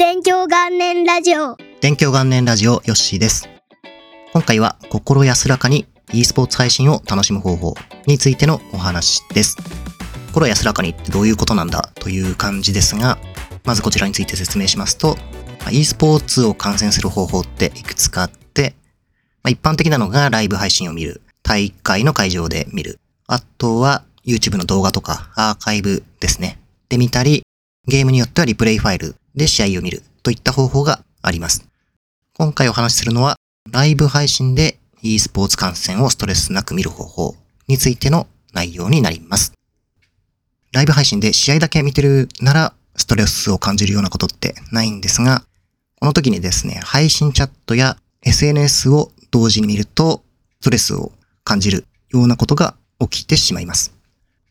勉強元年ラジオ。勉強元年ラジオヨッシーです。今回は心安らかに e スポーツ配信を楽しむ方法についてのお話です。心安らかにってどういうことなんだ？という感じですが、まずこちらについて説明しますと、e スポーツを観戦する方法っていくつかあって、まあ、一般的なのがライブ配信を見る、大会の会場で見る、あとは YouTube の動画とかアーカイブですね。で見たり、ゲームによってはリプレイファイルで試合を見るといった方法があります。今回お話しするのは、ライブ配信で e スポーツ観戦をストレスなく見る方法についての内容になります。ライブ配信で試合だけ見てるなら、ストレスを感じるようなことってないんですが、この時にですね、配信チャットや SNS を同時に見ると、ストレスを感じるようなことが起きてしまいます。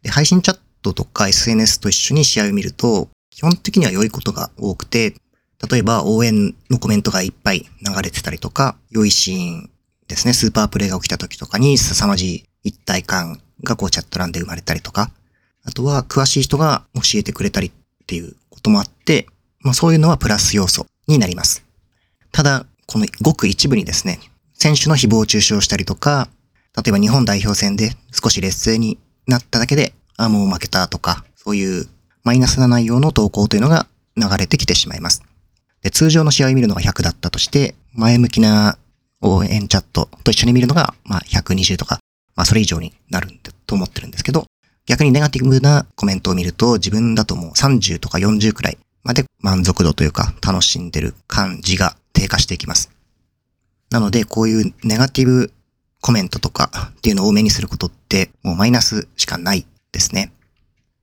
で配信チャットとか SNS と一緒に試合を見ると、基本的には良いことが多くて、例えば応援のコメントがいっぱい流れてたりとか、良いシーンですね、スーパープレイが起きた時とかに凄まじい一体感がこうチャット欄で生まれたりとか、あとは詳しい人が教えてくれたりっていうこともあって、まあそういうのはプラス要素になります。ただ、このごく一部にですね、選手の誹謗中傷したりとか、例えば日本代表戦で少し劣勢になっただけで、あ、もう負けたとか、そういうマイナスな内容の投稿というのが流れてきてしまいます。で通常の試合を見るのが100だったとして、前向きな応援チャットと一緒に見るのが、まあ、120とか、まあ、それ以上になるんだと思ってるんですけど、逆にネガティブなコメントを見ると、自分だともう30とか40くらいまで満足度というか、楽しんでる感じが低下していきます。なので、こういうネガティブコメントとかっていうのを多めにすることって、もうマイナスしかないですね。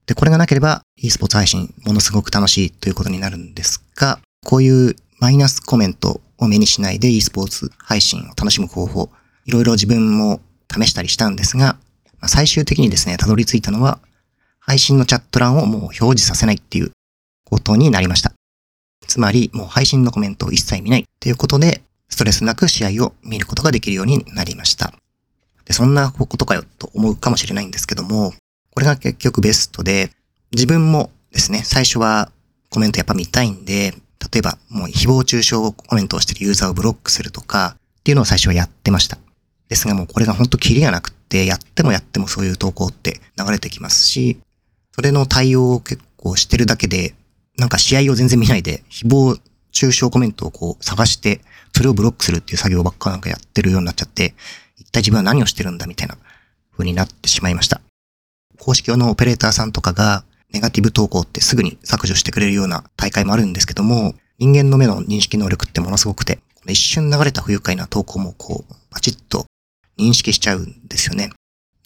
で、これがなければ e スポーツ配信ものすごく楽しいということになるんですが、こういうマイナスコメントを目にしないで e スポーツ配信を楽しむ方法、いろいろ自分も試したりしたんですが、まあ最終的にですね、たどり着いたのは、配信のチャット欄をもう表示させないっていうことになりました。つまり、もう配信のコメントを一切見ないっていうことで、ストレスなく試合を見ることができるようになりました。で、そんなことかよと思うかもしれないんですけども、これが結局ベストで、自分もですね、最初はコメントやっぱ見たいんで、例えばもう誹謗中傷コメントをしてるユーザーをブロックするとかっていうのを最初はやってました。ですがもうこれが本当キリがなくって、やってもやってもそういう投稿って流れてきますし、それの対応を結構してるだけで、なんか試合を全然見ないで、誹謗中傷コメントをこう探して、それをブロックするっていう作業ばっかなんかやってるようになっちゃって、一体自分は何をしてるんだみたいな風になってしまいました。公式用のオペレーターさんとかが、ネガティブ投稿ってすぐに削除してくれるような大会もあるんですけども、人間の目の認識能力ってものすごくて、一瞬流れた不愉快な投稿もこう、パチッと認識しちゃうんですよね。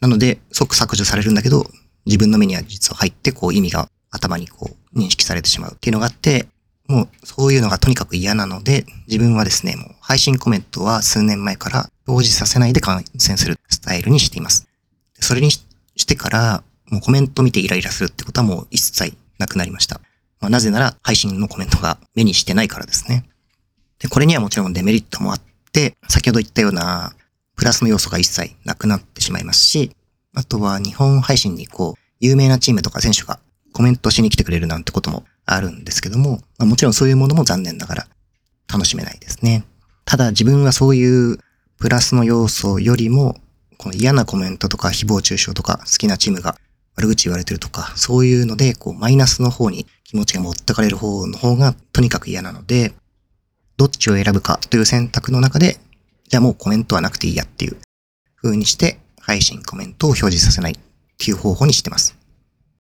なので、即削除されるんだけど、自分の目には実は入って、こう意味が頭にこう認識されてしまうっていうのがあって、もうそういうのがとにかく嫌なので、自分はですね、もう配信コメントは数年前から表示させないで観戦するスタイルにしています。それにしてから、もうコメント見てイライラするってことはもう一切なくなりました。まあ、なぜなら配信のコメントが目にしてないからですね。で、これにはもちろんデメリットもあって、先ほど言ったようなプラスの要素が一切なくなってしまいますし、あとは日本配信にこう、有名なチームとか選手がコメントしに来てくれるなんてこともあるんですけども、まあ、もちろんそういうものも残念ながら楽しめないですね。ただ自分はそういうプラスの要素よりも、この嫌なコメントとか誹謗中傷とか好きなチームが悪口言われてるとか、そういうので、こう、マイナスの方に気持ちが持ってかれる方の方がとにかく嫌なので、どっちを選ぶかという選択の中で、じゃあもうコメントはなくていいやっていう風にして、配信コメントを表示させないっていう方法にしてます。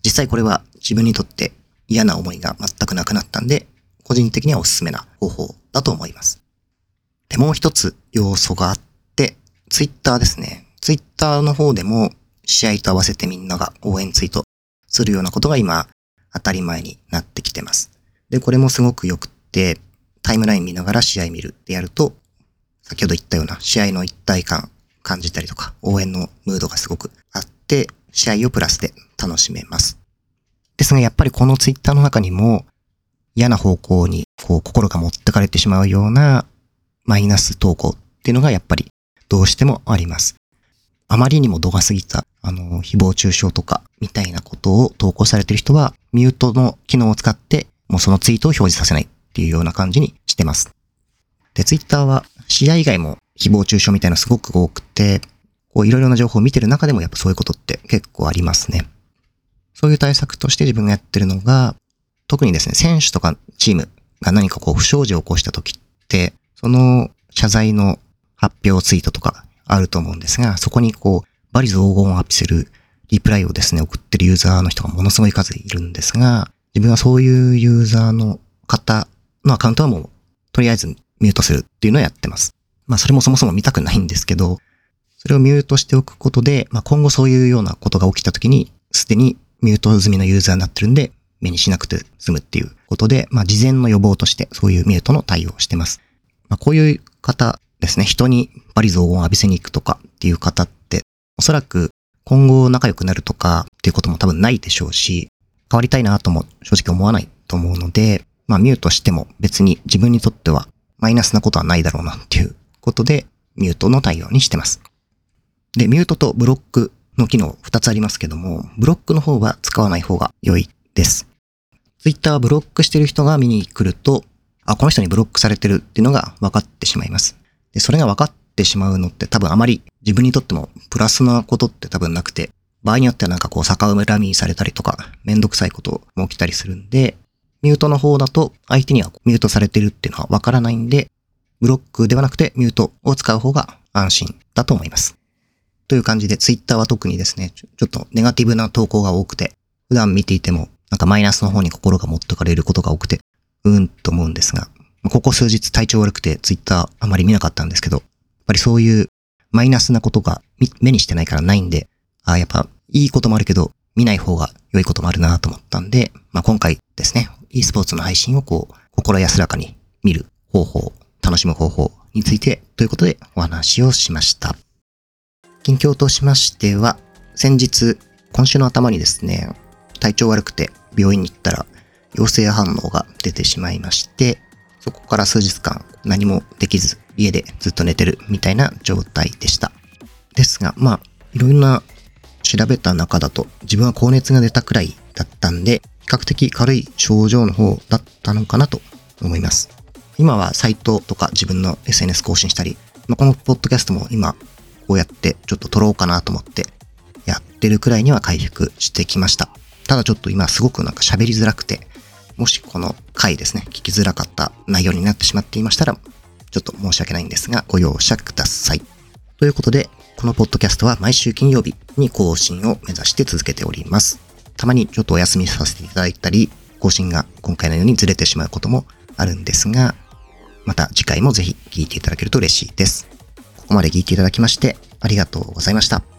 実際これは自分にとって嫌な思いが全くなくなったんで、個人的にはおすすめな方法だと思います。で、もう一つ要素があって、ツイッターですね。ツイッターの方でも試合と合わせてみんなが応援ツイートするようなことが今当たり前になってきてます。で、これもすごく良くって、タイムライン見ながら試合見るってやると、先ほど言ったような試合の一体感感じたりとか、応援のムードがすごくあって、試合をプラスで楽しめます。ですが、やっぱりこのツイッターの中にも、嫌な方向に、こう、心が持ってかれてしまうような、マイナス投稿っていうのがやっぱり、どうしてもあります。あまりにも度が過ぎた、あの、誹謗中傷とか、みたいなことを投稿されてる人は、ミュートの機能を使って、もうそのツイートを表示させないっていうような感じにしてます。で、ツイッターは試合以外も誹謗中傷みたいなすごく多くて、こういろいろな情報を見てる中でもやっぱそういうことって結構ありますね。そういう対策として自分がやってるのが、特にですね、選手とかチームが何かこう不祥事を起こした時って、その謝罪の発表ツイートとかあると思うんですが、そこにこう、バリ雑言をアップするリプライをですね、送ってるユーザーの人がものすごい数いるんですが、自分はそういうユーザーの方のアカウントはもう、とりあえずミュートするっていうのをやってます。まあそれもそもそも見たくないんですけど、それをミュートしておくことで、まあ今後そういうようなことが起きた時に、すでにミュート済みのユーザーになってるんで、目にしなくて済むっていうことで、まあ事前の予防としてそういうミュートの対応をしてます。まあこういう方ですね、人にバリ雑言を浴びせに行くとかっていう方って、おそらく今後仲良くなるとかっていうことも多分ないでしょうし、変わりたいなとも正直思わないと思うので、まあミュートしても別に自分にとってはマイナスなことはないだろうなっていうことで、ミュートの対応にしてます。で、ミュートとブロックの機能2つありますけども、ブロックの方は使わない方が良いです。ツイッターはブロックしてる人が見に来ると、あ、この人にブロックされてるっていうのが分かってしまいます。で、それが分かってしまうのって多分あまり自分にとってもプラスなことって多分なくて、場合によってはなんかこう逆恨みされたりとか、めんどくさいことも起きたりするんで、ミュートの方だと相手にはミュートされてるっていうのは分からないんで、ブロックではなくてミュートを使う方が安心だと思います。という感じで、ツイッターは特にですねちょ、ちょっとネガティブな投稿が多くて、普段見ていても、なんかマイナスの方に心が持ってかれることが多くて、うーんと思うんですが、ここ数日体調悪くてツイッターあまり見なかったんですけど、やっぱりそういうマイナスなことが目にしてないからないんで、ああやっぱいいこともあるけど、見ない方が良いこともあるなと思ったんで、まあ、今回ですね、e スポーツの配信をこう、心安らかに見る方法、楽しむ方法についてということでお話をしました。近況としましては、先日、今週の頭にですね、体調悪くて病院に行ったら陽性反応が出てしまいまして、そこから数日間何もできず家でずっと寝てるみたいな状態でした。ですが、まあ、いろんな調べた中だと自分は高熱が出たくらいだったんで、比較的軽い症状の方だったのかなと思います。今はサイトとか自分の SNS 更新したり、まあ、このポッドキャストも今こうやってちょっと撮ろうかなと思ってやってるくらいには回復してきました。ただちょっと今すごくなんか喋りづらくて、もしこの回ですね、聞きづらかった内容になってしまっていましたら、ちょっと申し訳ないんですが、ご容赦ください。ということで、このポッドキャストは毎週金曜日に更新を目指して続けております。たまにちょっとお休みさせていただいたり、更新が今回のようにずれてしまうこともあるんですが、また次回もぜひ聞いていただけると嬉しいです。ここまで聞いていただきましてありがとうございました。